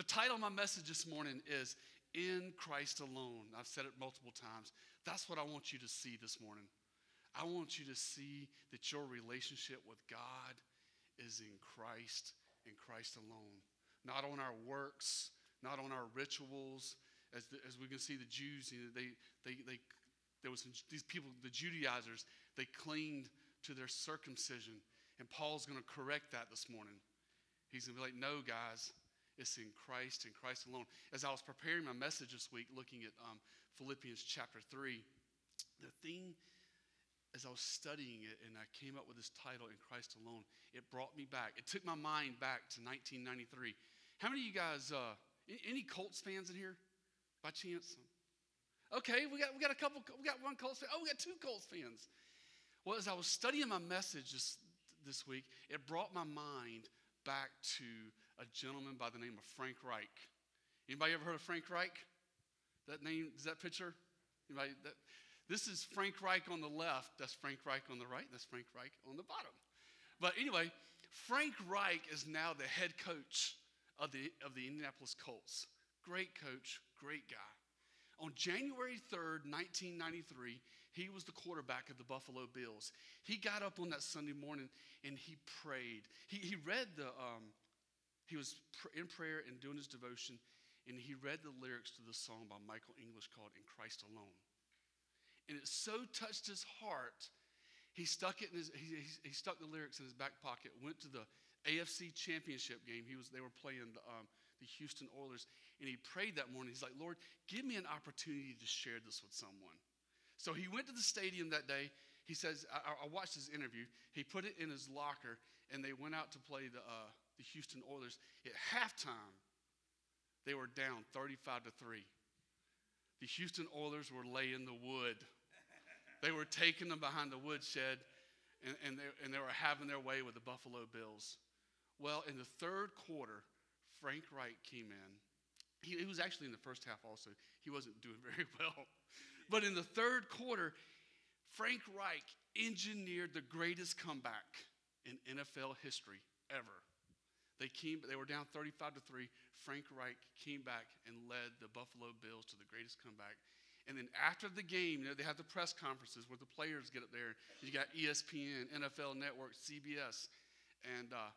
The title of my message this morning is In Christ Alone. I've said it multiple times. That's what I want you to see this morning. I want you to see that your relationship with God is in Christ and Christ alone, not on our works, not on our rituals. As, the, as we can see, the Jews, you know, they, they, they, there was some, these people, the Judaizers, they clinged to their circumcision. And Paul's going to correct that this morning. He's going to be like, no, guys, it's in Christ and Christ alone. As I was preparing my message this week, looking at um, Philippians chapter 3, the thing as I was studying it and I came up with this title, In Christ Alone, it brought me back. It took my mind back to 1993. How many of you guys, uh, any Colts fans in here by chance? Okay, we got, we got a couple, we got one Colts fan. Oh, we got two Colts fans. Well, as I was studying my message this, this week, it brought my mind back to a gentleman by the name of Frank Reich. Anybody ever heard of Frank Reich? That name, is that picture? Anybody, that, this is Frank Reich on the left. That's Frank Reich on the right. That's Frank Reich on the bottom. But anyway, Frank Reich is now the head coach of the, of the Indianapolis Colts. Great coach, great guy. On January 3rd, 1993, he was the quarterback of the Buffalo Bills. He got up on that Sunday morning and he prayed. He, he read the, um, he was in prayer and doing his devotion, and he read the lyrics to the song by Michael English called In Christ Alone and it so touched his heart, he stuck it in his, he, he, stuck the lyrics in his back pocket, went to the AFC championship game. He was, they were playing the, um, the Houston Oilers, and he prayed that morning. He's like, Lord, give me an opportunity to share this with someone. So he went to the stadium that day. He says, I, I watched his interview. He put it in his locker, and they went out to play the, uh, the Houston Oilers. At halftime, they were down 35 to 3. The Houston Oilers were laying the wood they were taking them behind the woodshed and, and, they, and they were having their way with the Buffalo Bills. Well, in the third quarter, Frank Reich came in. He, he was actually in the first half also. He wasn't doing very well. But in the third quarter, Frank Reich engineered the greatest comeback in NFL history ever. They came, they were down 35 to 3. Frank Reich came back and led the Buffalo Bills to the greatest comeback and then after the game, you know, they have the press conferences where the players get up there. You got ESPN, NFL Network, CBS. And uh,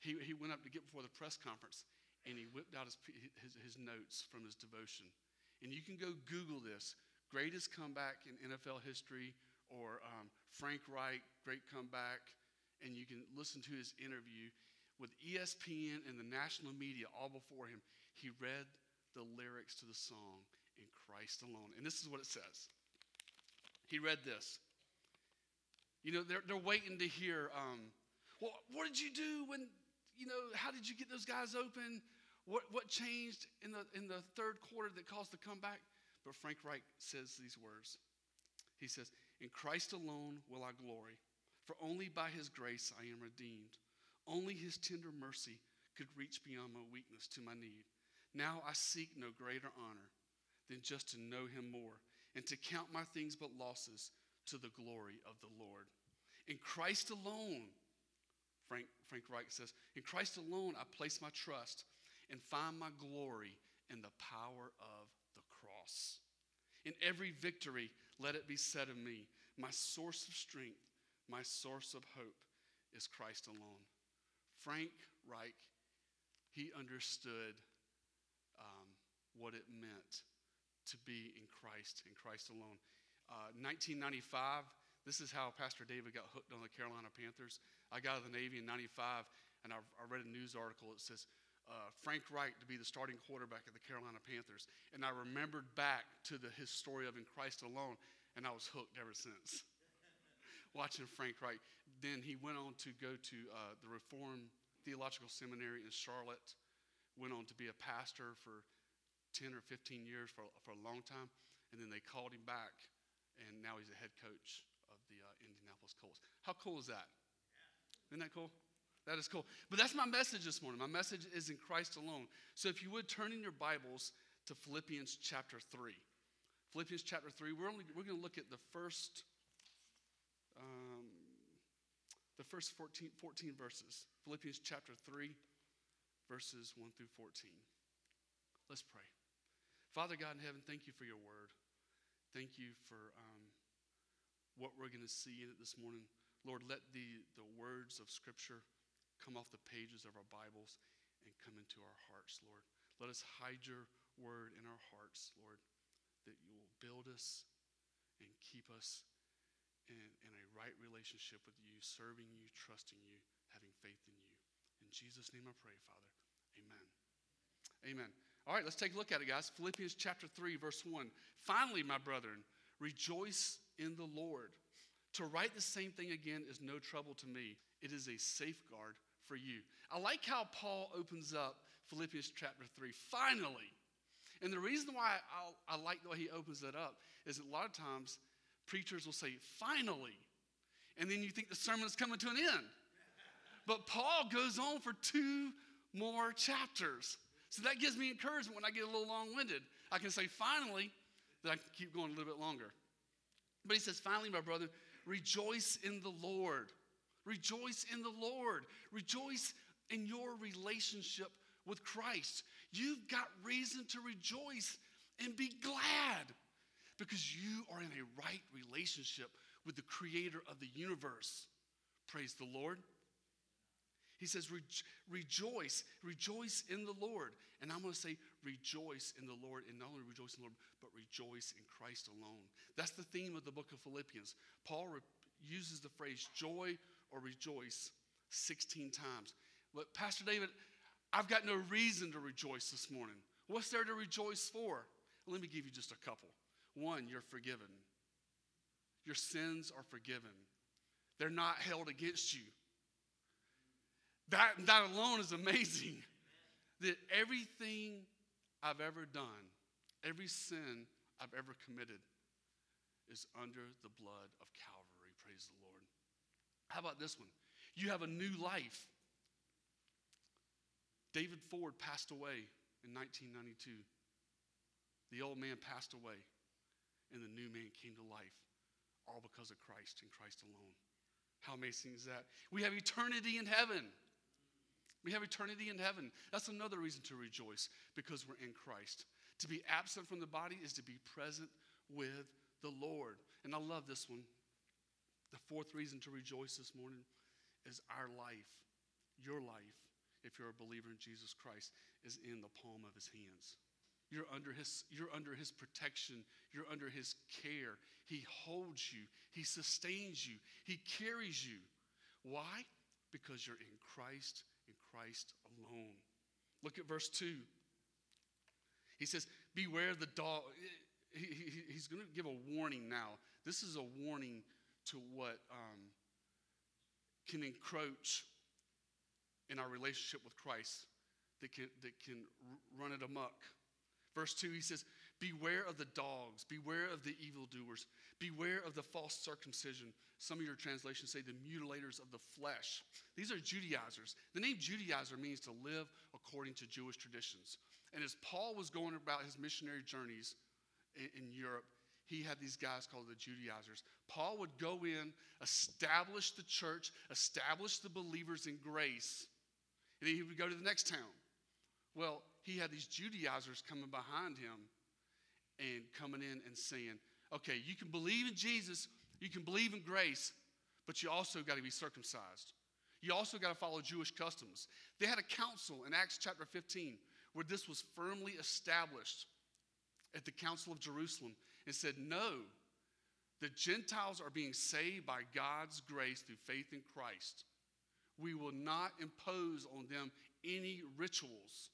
he, he went up to get before the press conference and he whipped out his, his, his notes from his devotion. And you can go Google this greatest comeback in NFL history or um, Frank Reich, great comeback. And you can listen to his interview with ESPN and the national media all before him. He read the lyrics to the song in Christ alone. And this is what it says. He read this. You know, they're, they're waiting to hear, um, well, what did you do when, you know, how did you get those guys open? What, what changed in the, in the third quarter that caused the comeback? But Frank Reich says these words. He says, In Christ alone will I glory, for only by his grace I am redeemed. Only his tender mercy could reach beyond my weakness to my need. Now I seek no greater honor than just to know him more and to count my things but losses to the glory of the Lord. In Christ alone, Frank, Frank Reich says, in Christ alone I place my trust and find my glory in the power of the cross. In every victory, let it be said of me, my source of strength, my source of hope is Christ alone. Frank Reich, he understood um, what it meant to be in Christ, in Christ alone. Uh, 1995, this is how Pastor David got hooked on the Carolina Panthers. I got out of the Navy in 95, and I, I read a news article that says uh, Frank Reich to be the starting quarterback of the Carolina Panthers. And I remembered back to the, his story of In Christ Alone, and I was hooked ever since. Watching Frank Reich. Then he went on to go to uh, the Reformed Theological Seminary in Charlotte, went on to be a pastor for 10 or 15 years for, for a long time. And then they called him back, and now he's a head coach of the uh, Indianapolis Colts. How cool is that? Isn't that cool? That is cool. But that's my message this morning. My message is in Christ alone. So if you would turn in your Bibles to Philippians chapter 3. Philippians chapter 3, we're, only, we're going to look at the first, um, the first 14, 14 verses. Philippians chapter 3, verses 1 through 14. Let's pray. Father God in heaven, thank you for your word. Thank you for um, what we're going to see in it this morning. Lord, let the, the words of Scripture come off the pages of our Bibles and come into our hearts, Lord. Let us hide your word in our hearts, Lord, that you will build us and keep us in, in a right relationship with you, serving you, trusting you, having faith in you. In Jesus' name I pray, Father. Amen. Amen. All right, let's take a look at it, guys. Philippians chapter 3, verse 1. Finally, my brethren, rejoice in the Lord. To write the same thing again is no trouble to me. It is a safeguard for you. I like how Paul opens up Philippians chapter 3. Finally. And the reason why I, I like the way he opens it up is that a lot of times preachers will say, finally. And then you think the sermon is coming to an end. But Paul goes on for two more chapters. So that gives me encouragement when I get a little long winded. I can say, finally, that I can keep going a little bit longer. But he says, finally, my brother, rejoice in the Lord. Rejoice in the Lord. Rejoice in your relationship with Christ. You've got reason to rejoice and be glad because you are in a right relationship with the creator of the universe. Praise the Lord. He says, rejoice, rejoice in the Lord. And I'm going to say, rejoice in the Lord. And not only rejoice in the Lord, but rejoice in Christ alone. That's the theme of the book of Philippians. Paul re- uses the phrase joy or rejoice 16 times. But, Pastor David, I've got no reason to rejoice this morning. What's there to rejoice for? Let me give you just a couple. One, you're forgiven. Your sins are forgiven. They're not held against you. That, that alone is amazing. That everything I've ever done, every sin I've ever committed, is under the blood of Calvary. Praise the Lord. How about this one? You have a new life. David Ford passed away in 1992. The old man passed away, and the new man came to life, all because of Christ and Christ alone. How amazing is that? We have eternity in heaven. We have eternity in heaven. That's another reason to rejoice because we're in Christ. To be absent from the body is to be present with the Lord. And I love this one. The fourth reason to rejoice this morning is our life, your life, if you're a believer in Jesus Christ, is in the palm of his hands. You're under his, you're under his protection. You're under his care. He holds you. He sustains you. He carries you. Why? Because you're in Christ in Christ alone. Look at verse 2. He says, Beware the dog. He, he, he's going to give a warning now. This is a warning to what um, can encroach in our relationship with Christ that can, that can run it amok. Verse 2, he says, Beware of the dogs, beware of the evildoers, beware of the false circumcision. Some of your translations say the mutilators of the flesh. These are Judaizers. The name Judaizer means to live according to Jewish traditions. And as Paul was going about his missionary journeys in, in Europe, he had these guys called the Judaizers. Paul would go in, establish the church, establish the believers in grace, and then he would go to the next town. Well, he had these Judaizers coming behind him and coming in and saying, okay, you can believe in Jesus, you can believe in grace, but you also got to be circumcised. You also got to follow Jewish customs. They had a council in Acts chapter 15 where this was firmly established at the Council of Jerusalem and said, no, the Gentiles are being saved by God's grace through faith in Christ. We will not impose on them any rituals.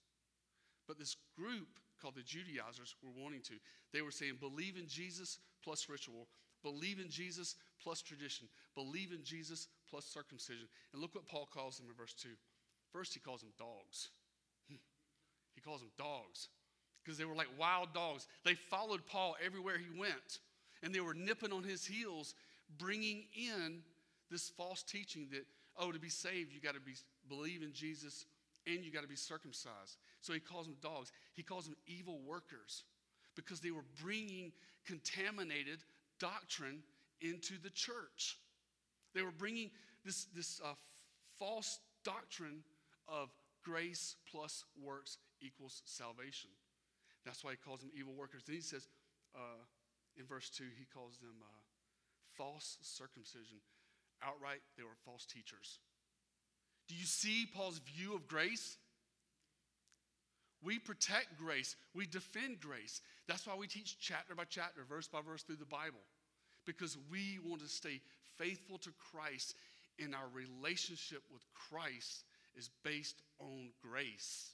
But this group called the Judaizers were wanting to. They were saying, believe in Jesus plus ritual, believe in Jesus plus tradition, believe in Jesus plus circumcision. And look what Paul calls them in verse 2. First, he calls them dogs. He calls them dogs because they were like wild dogs. They followed Paul everywhere he went, and they were nipping on his heels, bringing in this false teaching that, oh, to be saved, you got to be believe in Jesus and you got to be circumcised. So he calls them dogs. He calls them evil workers because they were bringing contaminated doctrine into the church. They were bringing this, this uh, false doctrine of grace plus works equals salvation. That's why he calls them evil workers. Then he says uh, in verse 2, he calls them uh, false circumcision. Outright, they were false teachers. Do you see Paul's view of grace? We protect grace, we defend grace. That's why we teach chapter by chapter, verse by verse through the Bible, because we want to stay faithful to Christ, and our relationship with Christ is based on grace.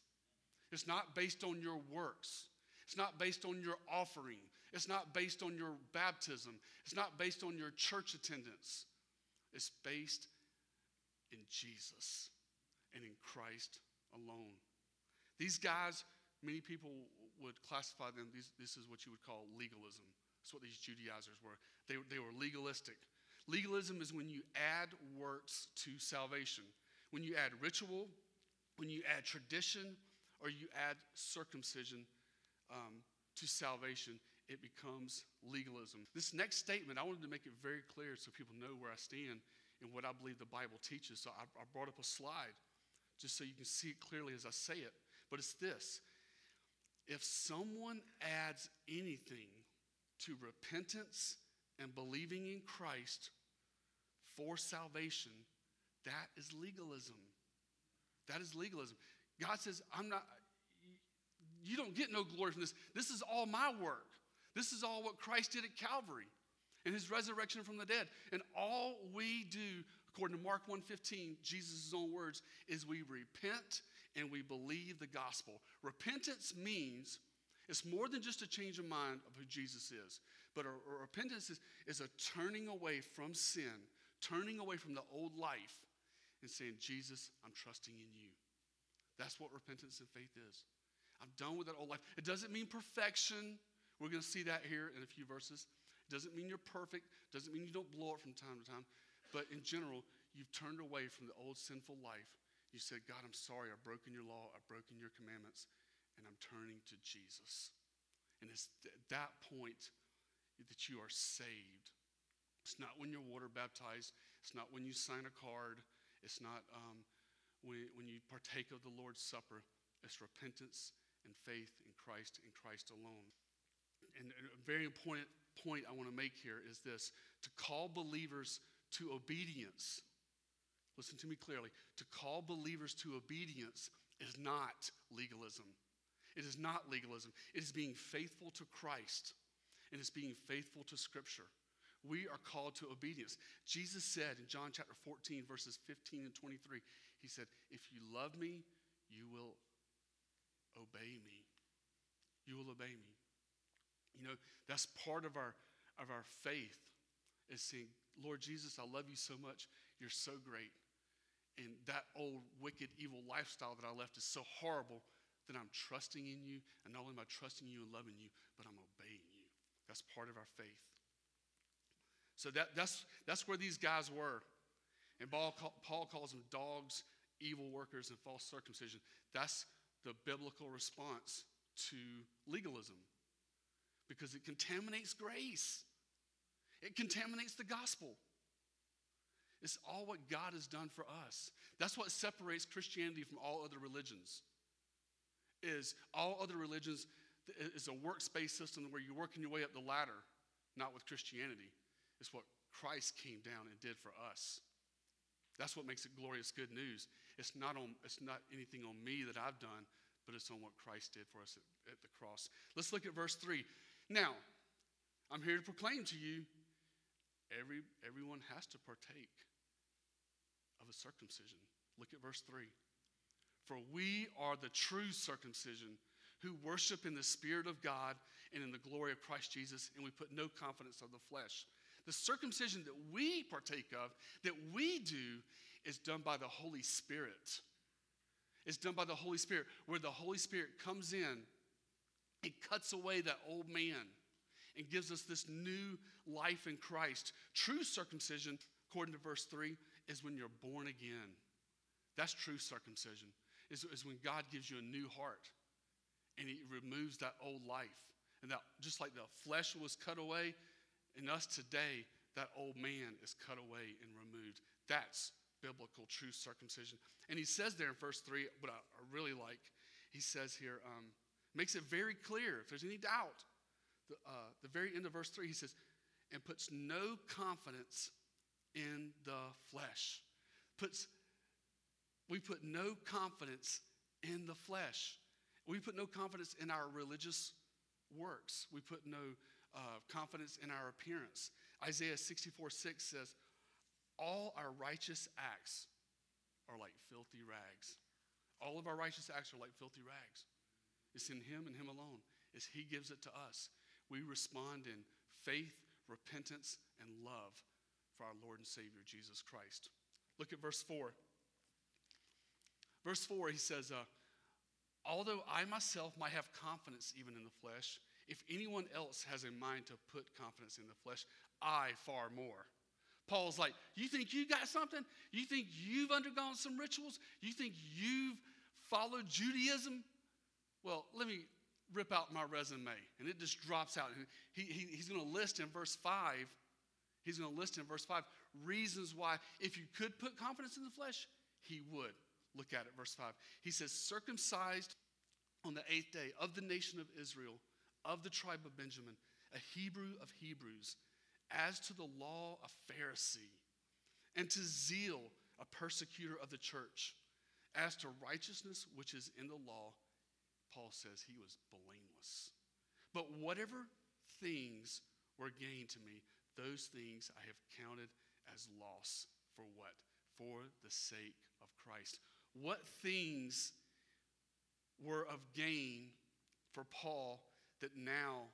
It's not based on your works. It's not based on your offering. It's not based on your baptism. It's not based on your church attendance. It's based in Jesus and in Christ alone. These guys, many people would classify them, these, this is what you would call legalism. That's what these Judaizers were. They, they were legalistic. Legalism is when you add works to salvation, when you add ritual, when you add tradition, or you add circumcision um, to salvation, it becomes legalism. This next statement, I wanted to make it very clear so people know where I stand and what I believe the Bible teaches. So I, I brought up a slide just so you can see it clearly as I say it. But it's this if someone adds anything to repentance and believing in Christ for salvation, that is legalism. That is legalism. God says, I'm not, you don't get no glory from this. This is all my work. This is all what Christ did at Calvary and his resurrection from the dead. And all we do, according to Mark 1:15, Jesus' own words, is we repent and we believe the gospel. Repentance means it's more than just a change of mind of who Jesus is, but a, a repentance is, is a turning away from sin, turning away from the old life, and saying, Jesus, I'm trusting in you. That's what repentance and faith is. I'm done with that old life. It doesn't mean perfection. We're going to see that here in a few verses. Doesn't mean you're perfect. Doesn't mean you don't blow it from time to time. But in general, you've turned away from the old sinful life. You said, God, I'm sorry. I've broken your law. I've broken your commandments. And I'm turning to Jesus. And it's at that point that you are saved. It's not when you're water baptized. It's not when you sign a card. It's not um, when, when you partake of the Lord's Supper, it's repentance and faith in Christ and Christ alone. And a very important point I want to make here is this to call believers to obedience. Listen to me clearly. To call believers to obedience is not legalism. It is not legalism. It is being faithful to Christ and it's being faithful to Scripture. We are called to obedience. Jesus said in John chapter 14, verses 15 and 23, he said, If you love me, you will obey me. You will obey me. You know, that's part of our of our faith is saying, Lord Jesus, I love you so much. You're so great. And that old wicked, evil lifestyle that I left is so horrible that I'm trusting in you. And not only am I trusting you and loving you, but I'm obeying you. That's part of our faith. So that, that's, that's where these guys were. And Paul, Paul calls them dogs evil workers and false circumcision. That's the biblical response to legalism because it contaminates grace, it contaminates the gospel. It's all what God has done for us. That's what separates Christianity from all other religions. Is all other religions is a works-based system where you're working your way up the ladder, not with Christianity. It's what Christ came down and did for us. That's what makes it glorious good news. It's not, on, it's not anything on me that I've done, but it's on what Christ did for us at, at the cross. Let's look at verse 3. Now, I'm here to proclaim to you every, everyone has to partake of a circumcision. Look at verse 3. For we are the true circumcision who worship in the Spirit of God and in the glory of Christ Jesus, and we put no confidence of the flesh. The circumcision that we partake of, that we do, is done by the Holy Spirit. It's done by the Holy Spirit, where the Holy Spirit comes in and cuts away that old man and gives us this new life in Christ. True circumcision, according to verse 3, is when you're born again. That's true circumcision, is, is when God gives you a new heart and He removes that old life. And that just like the flesh was cut away, in us today, that old man is cut away and removed. That's biblical, true circumcision. And he says there in verse 3, what I really like, he says here, um, Makes it very clear if there's any doubt. The, uh, the very end of verse 3, he says, and puts no confidence in the flesh. Puts, we put no confidence in the flesh. We put no confidence in our religious works. We put no uh, confidence in our appearance. Isaiah 64 6 says, All our righteous acts are like filthy rags. All of our righteous acts are like filthy rags. It's in Him and Him alone. It's He gives it to us. We respond in faith, repentance, and love for our Lord and Savior, Jesus Christ. Look at verse 4. Verse 4, he says, uh, Although I myself might have confidence even in the flesh, if anyone else has a mind to put confidence in the flesh, I far more. Paul's like, You think you got something? You think you've undergone some rituals? You think you've followed Judaism? Well, let me rip out my resume. And it just drops out. He, he, he's going to list in verse 5, he's going to list in verse 5 reasons why, if you could put confidence in the flesh, he would. Look at it, verse 5. He says, circumcised on the eighth day of the nation of Israel, of the tribe of Benjamin, a Hebrew of Hebrews, as to the law, a Pharisee, and to zeal, a persecutor of the church, as to righteousness which is in the law, Paul says he was blameless. But whatever things were gained to me, those things I have counted as loss. For what? For the sake of Christ. What things were of gain for Paul that now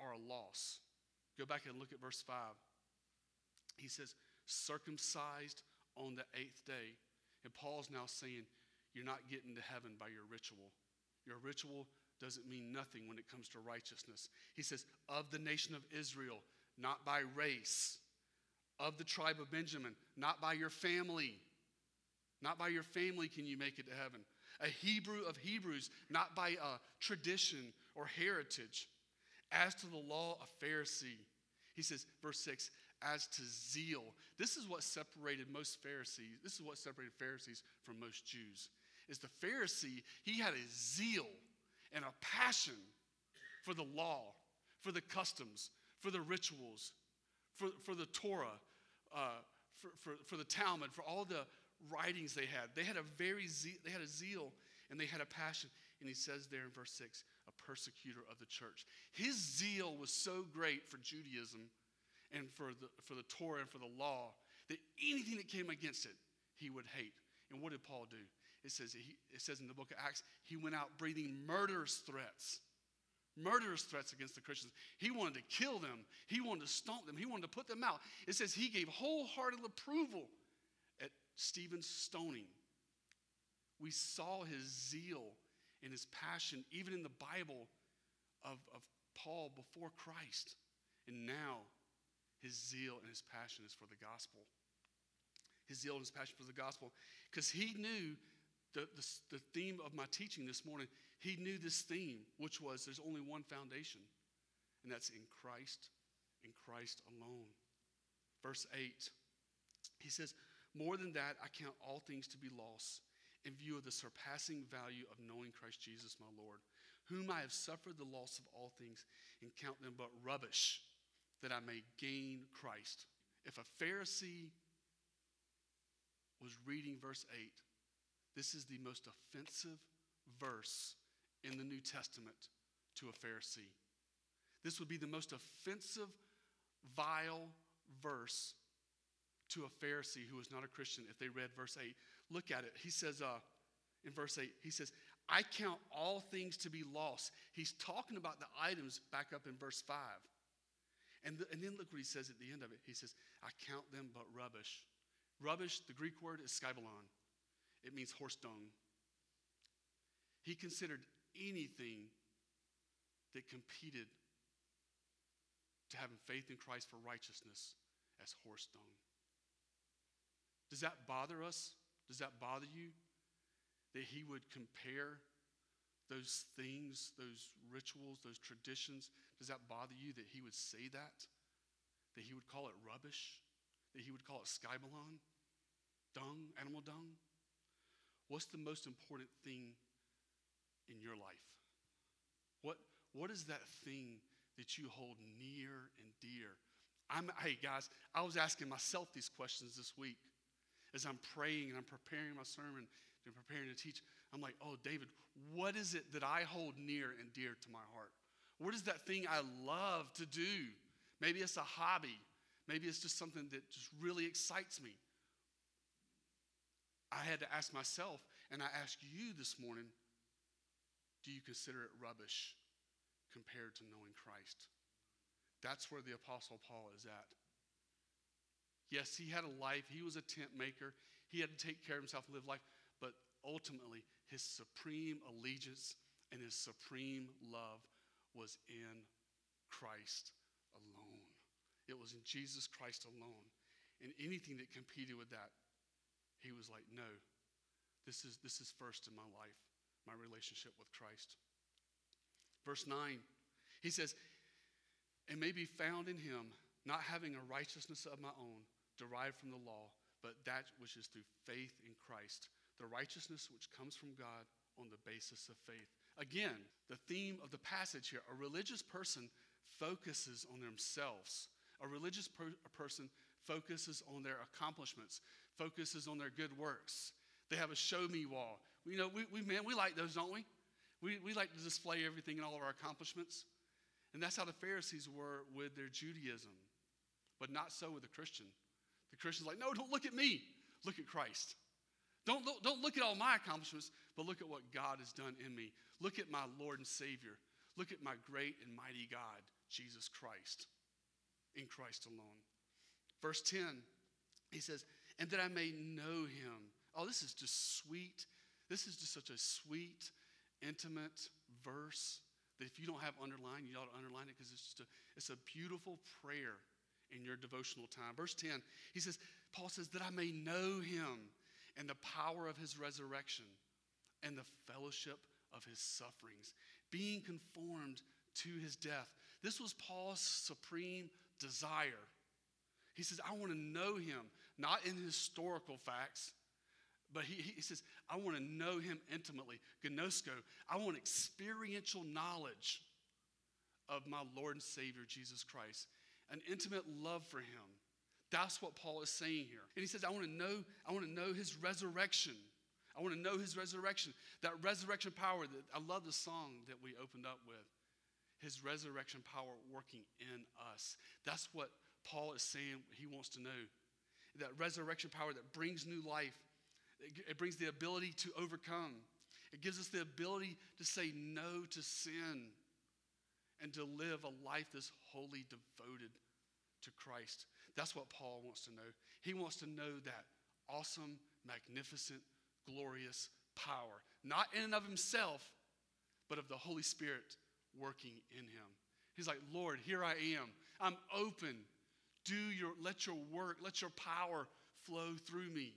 are a loss? Go back and look at verse 5. He says, circumcised on the eighth day. And Paul's now saying, You're not getting to heaven by your ritual. Your ritual doesn't mean nothing when it comes to righteousness. He says, Of the nation of Israel, not by race. Of the tribe of Benjamin, not by your family. Not by your family can you make it to heaven. A Hebrew of Hebrews, not by a tradition or heritage. As to the law, a Pharisee. He says, verse 6, as to zeal. This is what separated most Pharisees. This is what separated Pharisees from most Jews. Is the Pharisee, he had a zeal and a passion for the law, for the customs, for the rituals, for, for the Torah, uh, for, for, for the Talmud, for all the writings they had. They had a very zeal, they had a zeal and they had a passion. And he says there in verse 6, a persecutor of the church. His zeal was so great for Judaism and for the, for the Torah and for the law that anything that came against it, he would hate. And what did Paul do? It says, he, it says in the book of Acts, he went out breathing murderous threats. Murderous threats against the Christians. He wanted to kill them. He wanted to stomp them. He wanted to put them out. It says he gave wholehearted approval at Stephen's stoning. We saw his zeal and his passion, even in the Bible, of, of Paul before Christ. And now his zeal and his passion is for the gospel. His zeal and his passion for the gospel. Because he knew the, the, the theme of my teaching this morning, he knew this theme, which was there's only one foundation, and that's in Christ, in Christ alone. Verse 8, he says, More than that, I count all things to be loss in view of the surpassing value of knowing Christ Jesus my Lord, whom I have suffered the loss of all things and count them but rubbish, that I may gain Christ. If a Pharisee was reading verse 8, this is the most offensive verse in the New Testament to a Pharisee. This would be the most offensive, vile verse to a Pharisee who was not a Christian if they read verse 8. Look at it. He says, uh, in verse 8, he says, I count all things to be lost. He's talking about the items back up in verse 5. And, the, and then look what he says at the end of it. He says, I count them but rubbish. Rubbish, the Greek word is skybalon, it means horse dung. He considered anything that competed to having faith in Christ for righteousness as horse dung. Does that bother us? Does that bother you? That he would compare those things, those rituals, those traditions? Does that bother you that he would say that? That he would call it rubbish? That he would call it skybalon? Dung, animal dung? What's the most important thing in your life? What, what is that thing that you hold near and dear? I'm, hey, guys, I was asking myself these questions this week as I'm praying and I'm preparing my sermon and preparing to teach. I'm like, oh, David, what is it that I hold near and dear to my heart? What is that thing I love to do? Maybe it's a hobby. Maybe it's just something that just really excites me. I had to ask myself, and I ask you this morning do you consider it rubbish compared to knowing Christ? That's where the Apostle Paul is at. Yes, he had a life, he was a tent maker, he had to take care of himself and live life, but ultimately, his supreme allegiance and his supreme love was in Christ alone. It was in Jesus Christ alone. And anything that competed with that, he was like, no, this is, this is first in my life, my relationship with Christ. Verse 9, he says, and may be found in him, not having a righteousness of my own derived from the law, but that which is through faith in Christ, the righteousness which comes from God on the basis of faith. Again, the theme of the passage here a religious person focuses on themselves. A religious per- person focuses on their accomplishments, focuses on their good works. They have a show me wall. You know, we, we man, we like those, don't we? we? We like to display everything and all of our accomplishments. And that's how the Pharisees were with their Judaism, but not so with the Christian. The Christian's like, no, don't look at me. Look at Christ. Don't, don't look at all my accomplishments, but look at what God has done in me. Look at my Lord and Savior. Look at my great and mighty God, Jesus Christ, in Christ alone. Verse 10, he says, and that I may know him. Oh, this is just sweet. This is just such a sweet, intimate verse that if you don't have underlined, you ought to underline it because it's just a, it's a beautiful prayer in your devotional time. Verse 10, he says, Paul says, that I may know him and the power of his resurrection and the fellowship of his sufferings, being conformed to his death. This was Paul's supreme desire. He says, I want to know him, not in historical facts, but he, he says, I want to know him intimately. Gnosko, I want experiential knowledge of my Lord and Savior, Jesus Christ, an intimate love for him. That's what Paul is saying here. And he says, I want to know, I want to know his resurrection. I want to know his resurrection. That resurrection power that I love the song that we opened up with. His resurrection power working in us. That's what Paul is saying he wants to know. That resurrection power that brings new life it brings the ability to overcome. It gives us the ability to say no to sin and to live a life that's wholly devoted to Christ. That's what Paul wants to know. He wants to know that awesome, magnificent, glorious power, not in and of himself, but of the Holy Spirit working in him. He's like, Lord, here I am. I'm open. Do your, let your work, let your power flow through me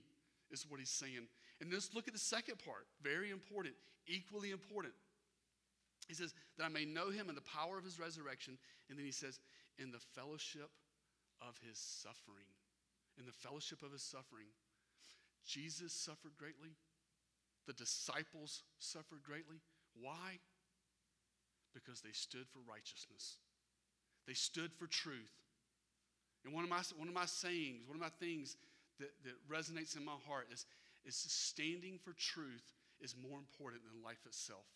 is what he's saying. And let's look at the second part, very important, equally important. He says, that I may know him in the power of his resurrection. And then he says, in the fellowship of his suffering. In the fellowship of his suffering. Jesus suffered greatly. The disciples suffered greatly. Why? Because they stood for righteousness, they stood for truth. And one of my, one of my sayings, one of my things that, that resonates in my heart is, is standing for truth is more important than life itself.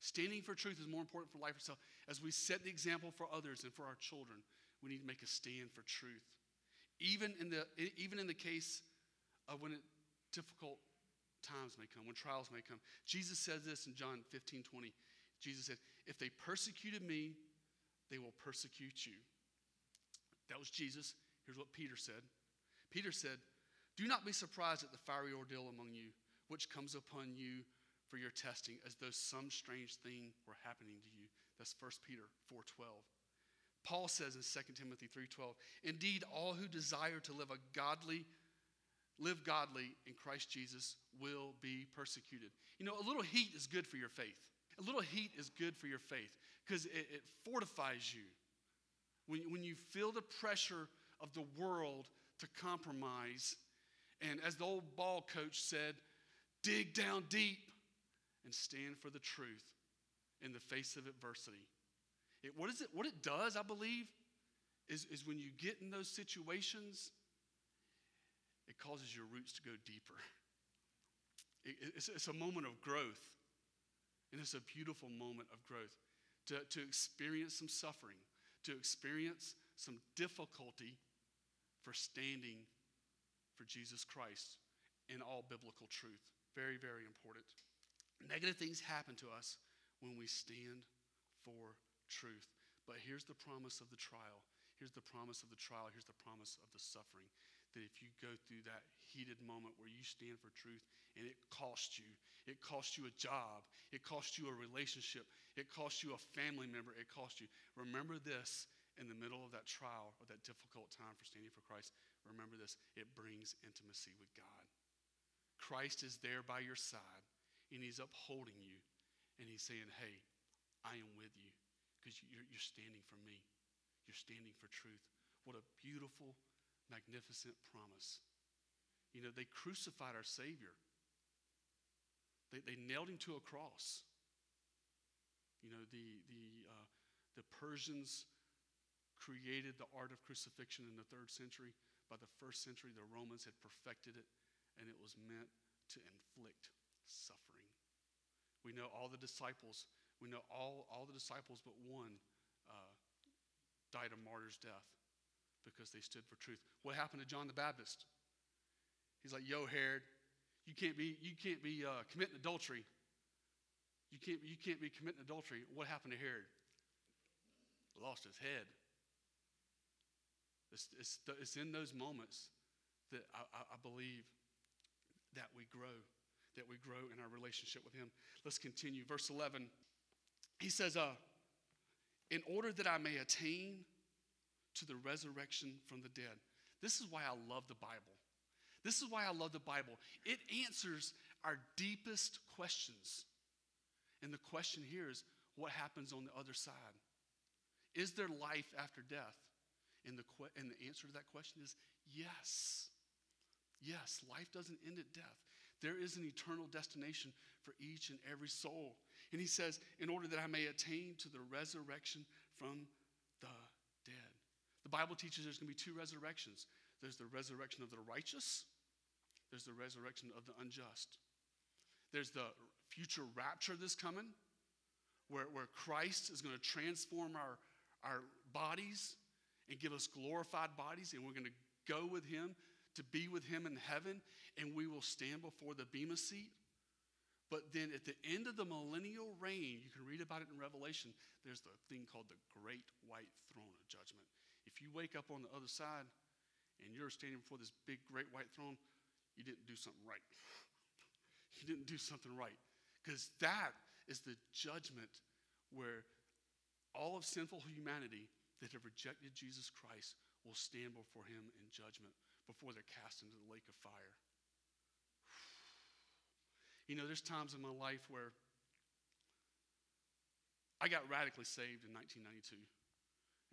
Standing for truth is more important for life itself. As we set the example for others and for our children, we need to make a stand for truth. Even in the, even in the case of when it, difficult times may come, when trials may come. Jesus says this in John 15 20. Jesus said, If they persecuted me, they will persecute you. That was Jesus. Here's what Peter said Peter said, do not be surprised at the fiery ordeal among you, which comes upon you for your testing, as though some strange thing were happening to you. That's 1 Peter 4:12. Paul says in 2 Timothy 3:12, "Indeed, all who desire to live a godly live godly in Christ Jesus will be persecuted." You know, a little heat is good for your faith. A little heat is good for your faith because it, it fortifies you. When, when you feel the pressure of the world to compromise, and as the old ball coach said, dig down deep and stand for the truth. in the face of adversity. It, what, is it, what it does, I believe, is, is when you get in those situations, it causes your roots to go deeper. It, it's, it's a moment of growth, and it's a beautiful moment of growth to, to experience some suffering, to experience some difficulty for standing for Jesus Christ in all biblical truth. Very, very important. Negative things happen to us when we stand for truth. But here's the promise of the trial. Here's the promise of the trial. Here's the promise of the suffering. That if you go through that heated moment where you stand for truth and it costs you, it costs you a job, it costs you a relationship, it costs you a family member, it costs you. Remember this in the middle of that trial or that difficult time for standing for Christ. Remember this it brings intimacy with God. Christ is there by your side and he's upholding you and he's saying, Hey, I am with you because you're, you're standing for me. You're standing for truth. What a beautiful, magnificent promise. You know, they crucified our Savior, they, they nailed him to a cross. You know, the, the, uh, the Persians created the art of crucifixion in the third century. By the first century, the Romans had perfected it, and it was meant to inflict suffering. We know all the disciples we know all, all the disciples but one uh, died a martyr's death because they stood for truth. What happened to John the Baptist? He's like, yo, Herod, you can't be, you can't be uh, committing adultery. You can't, you can't be committing adultery. What happened to Herod? Lost his head. It's, it's, it's in those moments that I, I believe that we grow, that we grow in our relationship with Him. Let's continue. Verse 11 he says, uh, in order that I may attain to the resurrection from the dead. This is why I love the Bible. This is why I love the Bible. It answers our deepest questions. And the question here is what happens on the other side? Is there life after death? And the, que- and the answer to that question is yes. Yes, life doesn't end at death. There is an eternal destination for each and every soul. And he says, in order that I may attain to the resurrection from. The Bible teaches there's going to be two resurrections there's the resurrection of the righteous, there's the resurrection of the unjust. There's the future rapture that's coming, where, where Christ is going to transform our, our bodies and give us glorified bodies, and we're going to go with Him to be with Him in heaven, and we will stand before the Bema seat but then at the end of the millennial reign, you can read about it in Revelation, there's the thing called the great white throne of judgment. If you wake up on the other side and you're standing before this big great white throne, you didn't do something right. you didn't do something right. Because that is the judgment where all of sinful humanity that have rejected Jesus Christ will stand before him in judgment before they're cast into the lake of fire. You know, there's times in my life where I got radically saved in 1992.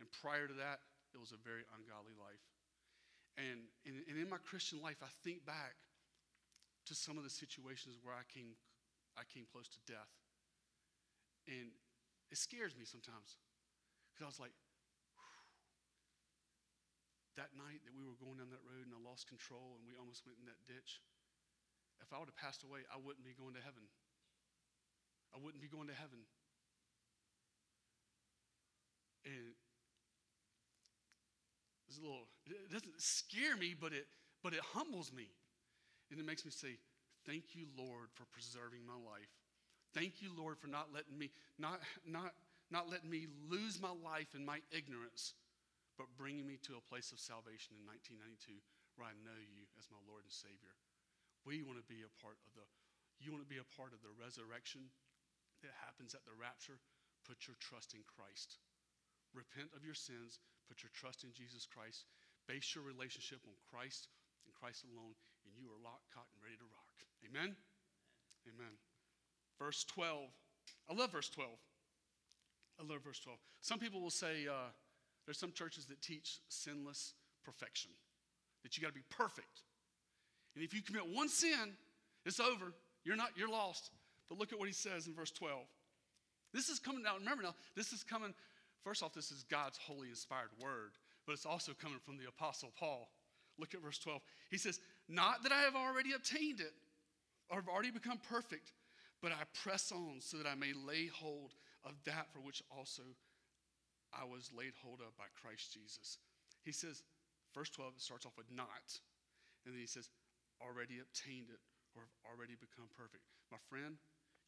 And prior to that, it was a very ungodly life. And, and, and in my Christian life, I think back to some of the situations where I came, I came close to death. And it scares me sometimes because I was like, that night that we were going down that road and I lost control and we almost went in that ditch, if I would have passed away, I wouldn't be going to heaven. I wouldn't be going to heaven. And it's a little, it doesn't scare me, but it, but it humbles me. And it makes me say, Thank you, Lord, for preserving my life. Thank you, Lord, for not letting me, not, not, not letting me lose my life in my ignorance, but bringing me to a place of salvation in 1992 where I know you as my Lord and Savior. We want to be a part of the, you want to be a part of the resurrection that happens at the rapture. Put your trust in Christ. Repent of your sins. Put your trust in Jesus Christ. Base your relationship on Christ and Christ alone, and you are locked, caught, and ready to rock. Amen? Amen. Verse 12. I love verse 12. I love verse 12. Some people will say uh, there's some churches that teach sinless perfection, that you got to be perfect. And if you commit one sin, it's over. You're not, you're lost. But look at what he says in verse 12. This is coming now. Remember now, this is coming. First off, this is God's holy inspired word, but it's also coming from the Apostle Paul. Look at verse 12. He says, Not that I have already obtained it or have already become perfect, but I press on so that I may lay hold of that for which also I was laid hold of by Christ Jesus. He says, verse 12, it starts off with not. And then he says, already obtained it or have already become perfect. My friend,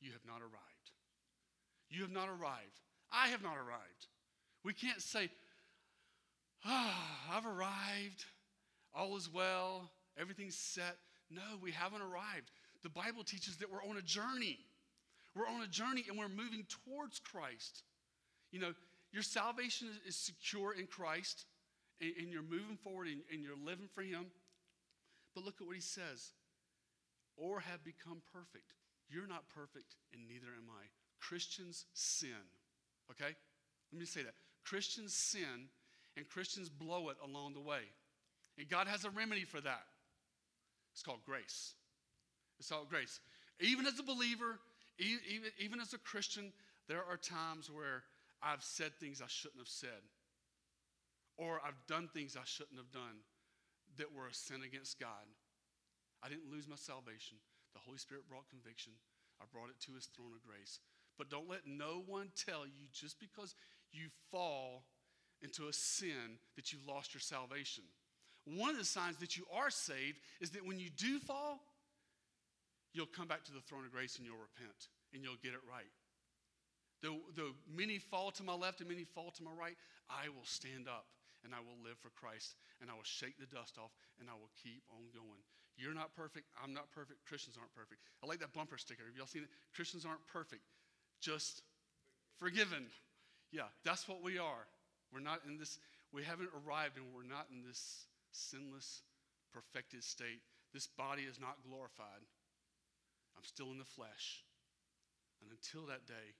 you have not arrived. You have not arrived. I have not arrived. We can't say, ah, I've arrived. All is well. Everything's set. No, we haven't arrived. The Bible teaches that we're on a journey. We're on a journey and we're moving towards Christ. You know, your salvation is, secure in Christ and, and you're moving forward and, and you're living for Him. But look at what He says or have become perfect. You're not perfect, and neither am I. Christians sin. Okay? Let me say that. Christians sin, and Christians blow it along the way. And God has a remedy for that. It's called grace. It's called grace. Even as a believer, even, even as a Christian, there are times where I've said things I shouldn't have said, or I've done things I shouldn't have done that were a sin against God. I didn't lose my salvation. The Holy Spirit brought conviction. I brought it to his throne of grace. But don't let no one tell you just because you fall into a sin that you've lost your salvation. One of the signs that you are saved is that when you do fall, you'll come back to the throne of grace and you'll repent and you'll get it right. Though, though many fall to my left and many fall to my right, I will stand up and I will live for Christ and I will shake the dust off and I will keep on going. You're not perfect. I'm not perfect. Christians aren't perfect. I like that bumper sticker. Have y'all seen it? Christians aren't perfect, just forgiven. Yeah, that's what we are. We're not in this, we haven't arrived and we're not in this sinless, perfected state. This body is not glorified. I'm still in the flesh. And until that day,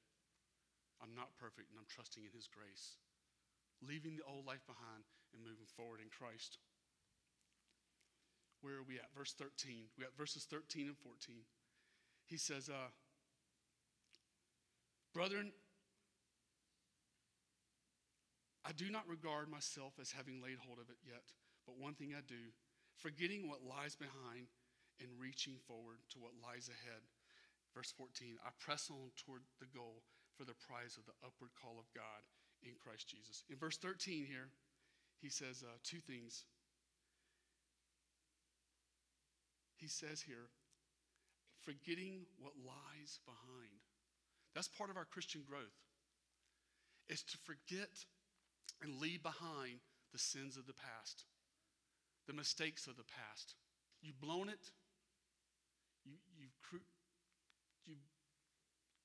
I'm not perfect and I'm trusting in His grace, leaving the old life behind and moving forward in Christ where are we at? Verse 13. We got verses 13 and 14. He says, uh, Brethren, I do not regard myself as having laid hold of it yet, but one thing I do, forgetting what lies behind and reaching forward to what lies ahead. Verse 14, I press on toward the goal for the prize of the upward call of God in Christ Jesus. In verse 13 here, he says uh, two things. he says here, forgetting what lies behind. That's part of our Christian growth, is to forget and leave behind the sins of the past, the mistakes of the past. You've blown it. You, you've, you've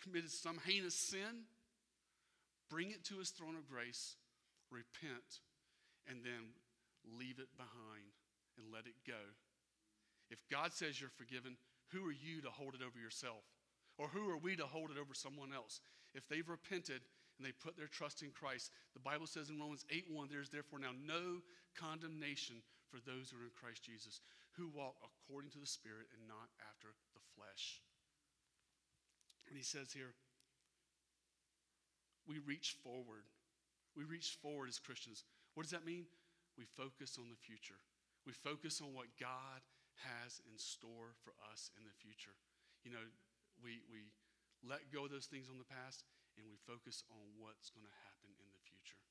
committed some heinous sin. Bring it to his throne of grace, repent, and then leave it behind and let it go if God says you're forgiven, who are you to hold it over yourself? Or who are we to hold it over someone else? If they've repented and they put their trust in Christ, the Bible says in Romans 8 1, there's therefore now no condemnation for those who are in Christ Jesus, who walk according to the Spirit and not after the flesh. And he says here, we reach forward. We reach forward as Christians. What does that mean? We focus on the future. We focus on what God has in store for us in the future. You know, we, we let go of those things on the past and we focus on what's going to happen in the future.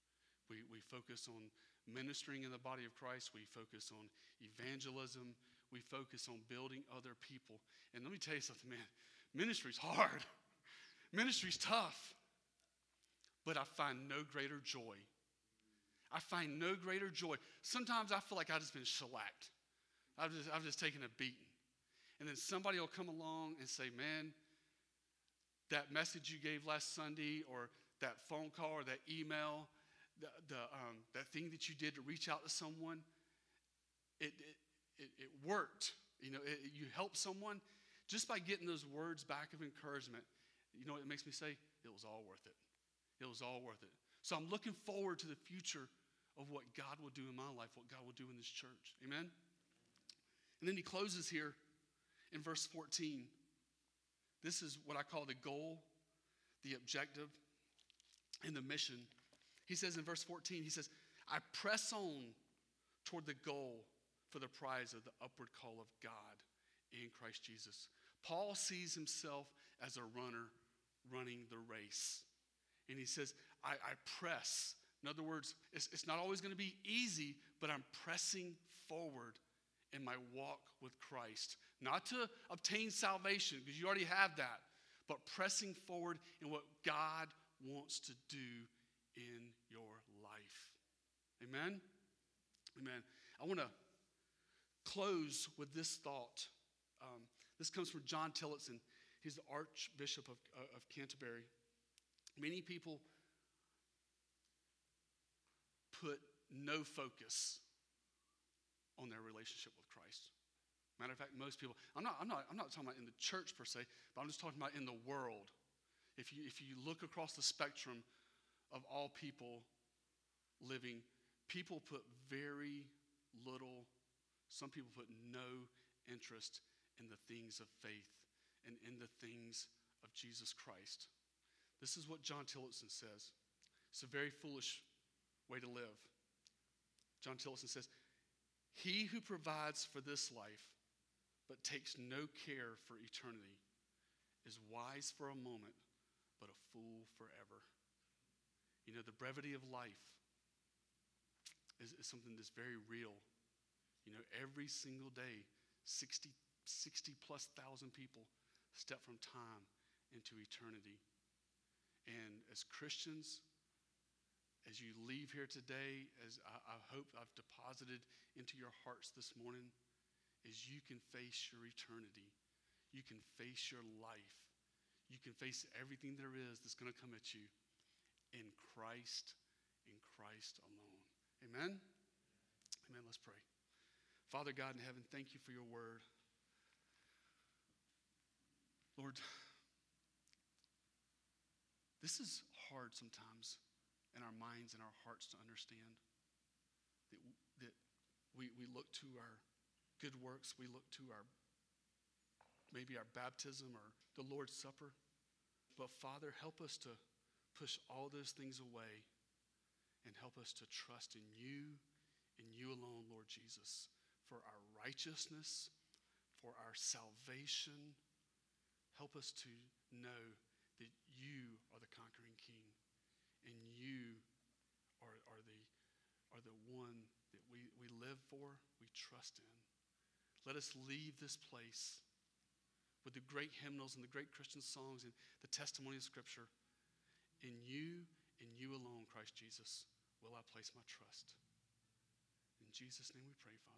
We, we focus on ministering in the body of Christ. We focus on evangelism. We focus on building other people. And let me tell you something, man. Ministry's hard. Ministry's tough. But I find no greater joy. I find no greater joy. Sometimes I feel like I've just been shellacked. I've just, I've just taken a beating. And then somebody will come along and say, man, that message you gave last Sunday, or that phone call, or that email, the, the, um, that thing that you did to reach out to someone, it, it, it, it worked. You know, it, you helped someone just by getting those words back of encouragement. You know it makes me say? It was all worth it. It was all worth it. So I'm looking forward to the future of what God will do in my life, what God will do in this church. Amen? And then he closes here in verse 14. This is what I call the goal, the objective and the mission. He says in verse 14, he says, I press on toward the goal for the prize of the upward call of God in Christ Jesus. Paul sees himself as a runner running the race. And he says, I, I press. In other words, it's, it's not always going to be easy, but I'm pressing forward in my walk with Christ. Not to obtain salvation, because you already have that, but pressing forward in what God wants to do in your life. Amen? Amen. I want to close with this thought. Um, this comes from John Tillotson. He's the Archbishop of, uh, of Canterbury. Many people put no focus on their relationship with Christ. Matter of fact, most people, I'm not, I'm, not, I'm not talking about in the church per se, but I'm just talking about in the world. If you, if you look across the spectrum of all people living, people put very little, some people put no interest in the things of faith and in the things of Jesus Christ. This is what John Tillotson says. It's a very foolish way to live. John Tillotson says, He who provides for this life but takes no care for eternity is wise for a moment, but a fool forever. You know, the brevity of life is, is something that's very real. You know, every single day, 60, 60 plus thousand people step from time into eternity. And as Christians, as you leave here today, as I, I hope I've deposited into your hearts this morning, is you can face your eternity. You can face your life. You can face everything there is that's going to come at you in Christ, in Christ alone. Amen? Amen. Let's pray. Father God in heaven, thank you for your word. Lord, this is hard sometimes in our minds and our hearts to understand. That, that we, we look to our good works, we look to our maybe our baptism or the Lord's Supper. But Father, help us to push all those things away and help us to trust in you, in you alone, Lord Jesus, for our righteousness, for our salvation. Help us to know that you are the conquering king and you are, are, the, are the one that we, we live for, we trust in. Let us leave this place with the great hymnals and the great Christian songs and the testimony of Scripture. In you, in you alone, Christ Jesus, will I place my trust. In Jesus' name we pray, Father.